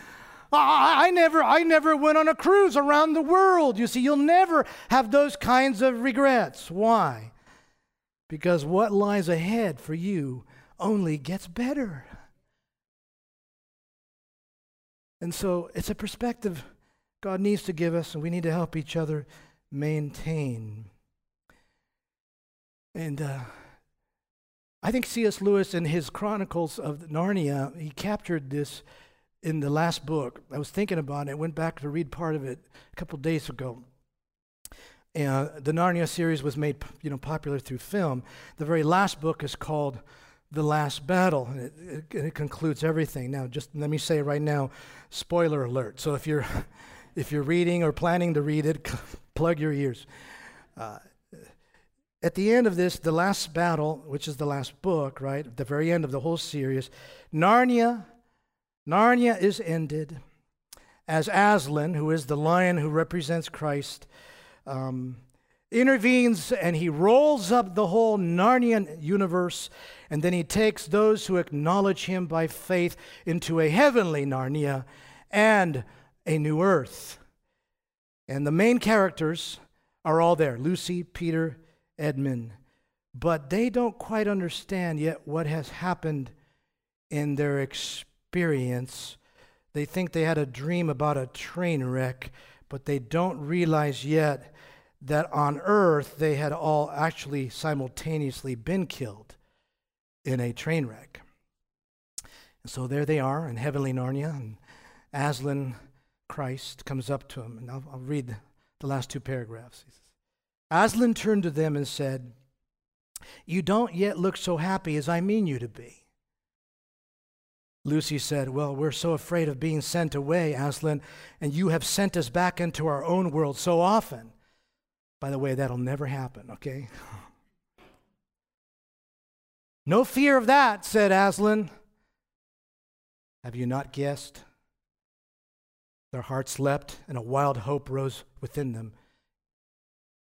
I, I, never, I never went on a cruise around the world. You see, you'll never have those kinds of regrets. Why? Because what lies ahead for you only gets better. And so it's a perspective God needs to give us, and we need to help each other maintain. And uh, I think C.S. Lewis, in his Chronicles of Narnia, he captured this in the last book. I was thinking about it. I went back to read part of it a couple days ago. uh, the Narnia series was made you know, popular through film. The very last book is called The Last Battle, and it, it, it concludes everything. Now, just let me say right now spoiler alert. So if you're, *laughs* if you're reading or planning to read it, *laughs* plug your ears. Uh, at the end of this, the last battle, which is the last book, right? At the very end of the whole series, Narnia, Narnia is ended as Aslan, who is the lion who represents Christ, um, intervenes and he rolls up the whole Narnian universe, and then he takes those who acknowledge him by faith into a heavenly Narnia and a new earth. And the main characters are all there Lucy, Peter, Edmund. But they don't quite understand yet what has happened in their experience. They think they had a dream about a train wreck, but they don't realize yet that on earth they had all actually simultaneously been killed in a train wreck. And so there they are in heavenly Narnia, and Aslan Christ comes up to him. And I'll, I'll read the last two paragraphs. He says, Aslan turned to them and said, You don't yet look so happy as I mean you to be. Lucy said, Well, we're so afraid of being sent away, Aslan, and you have sent us back into our own world so often. By the way, that'll never happen, okay? *laughs* no fear of that, said Aslan. Have you not guessed? Their hearts leapt, and a wild hope rose within them.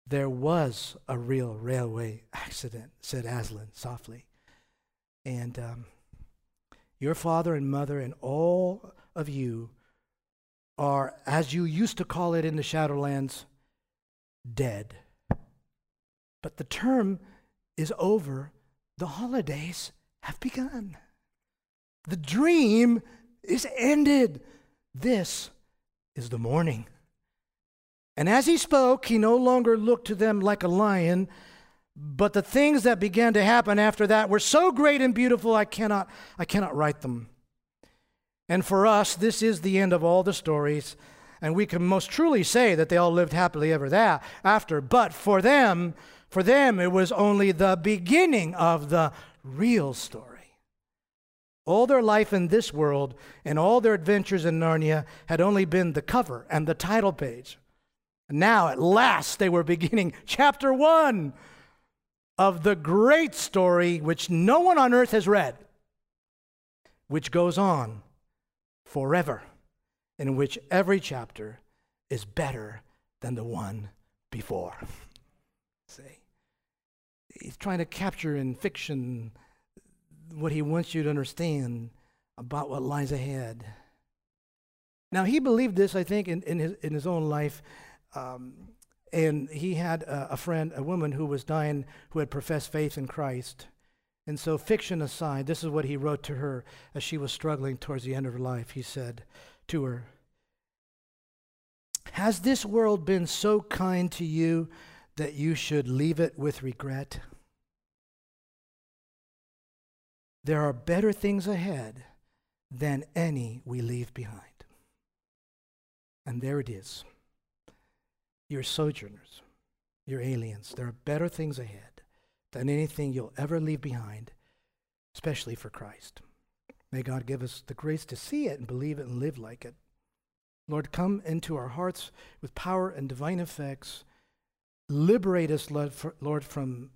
There was a real railway accident, said Aslan softly. And um, your father and mother and all of you are, as you used to call it in the Shadowlands, dead. But the term is over. The holidays have begun. The dream is ended. This is the morning. And as he spoke, he no longer looked to them like a lion, but the things that began to happen after that were so great and beautiful, I cannot, I cannot write them. And for us, this is the end of all the stories, and we can most truly say that they all lived happily ever after. But for them, for them, it was only the beginning of the real story. All their life in this world and all their adventures in Narnia had only been the cover and the title page. Now, at last, they were beginning *laughs* chapter one of the great story which no one on earth has read, which goes on forever, in which every chapter is better than the one before. See? He's trying to capture in fiction what he wants you to understand about what lies ahead. Now, he believed this, I think, in, in, his, in his own life um, and he had a, a, friend, a woman who was dying who had professed faith in Christ. And so, fiction aside, this is what he wrote to her as she was struggling towards the end of her life. He said to her, Has this world been so kind to you that you should leave it with regret? There are better things ahead than any we leave behind. And there it is. You're sojourners, you're aliens. There are better things ahead than anything you'll ever leave behind, especially for Christ. May God give us the grace to see it and believe it and live like it. Lord, come into our hearts with power and divine effects. Liberate us, Lord, from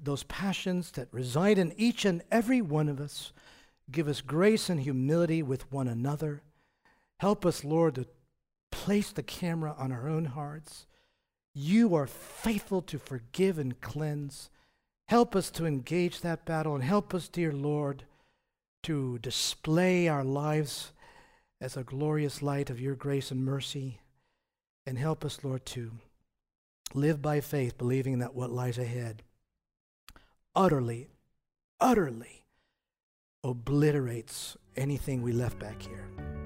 those passions that reside in each and every one of us. Give us grace and humility with one another. Help us, Lord, to place the camera on our own hearts you are faithful to forgive and cleanse. Help us to engage that battle and help us, dear Lord, to display our lives as a glorious light of your grace and mercy. And help us, Lord, to live by faith, believing that what lies ahead utterly, utterly obliterates anything we left back here.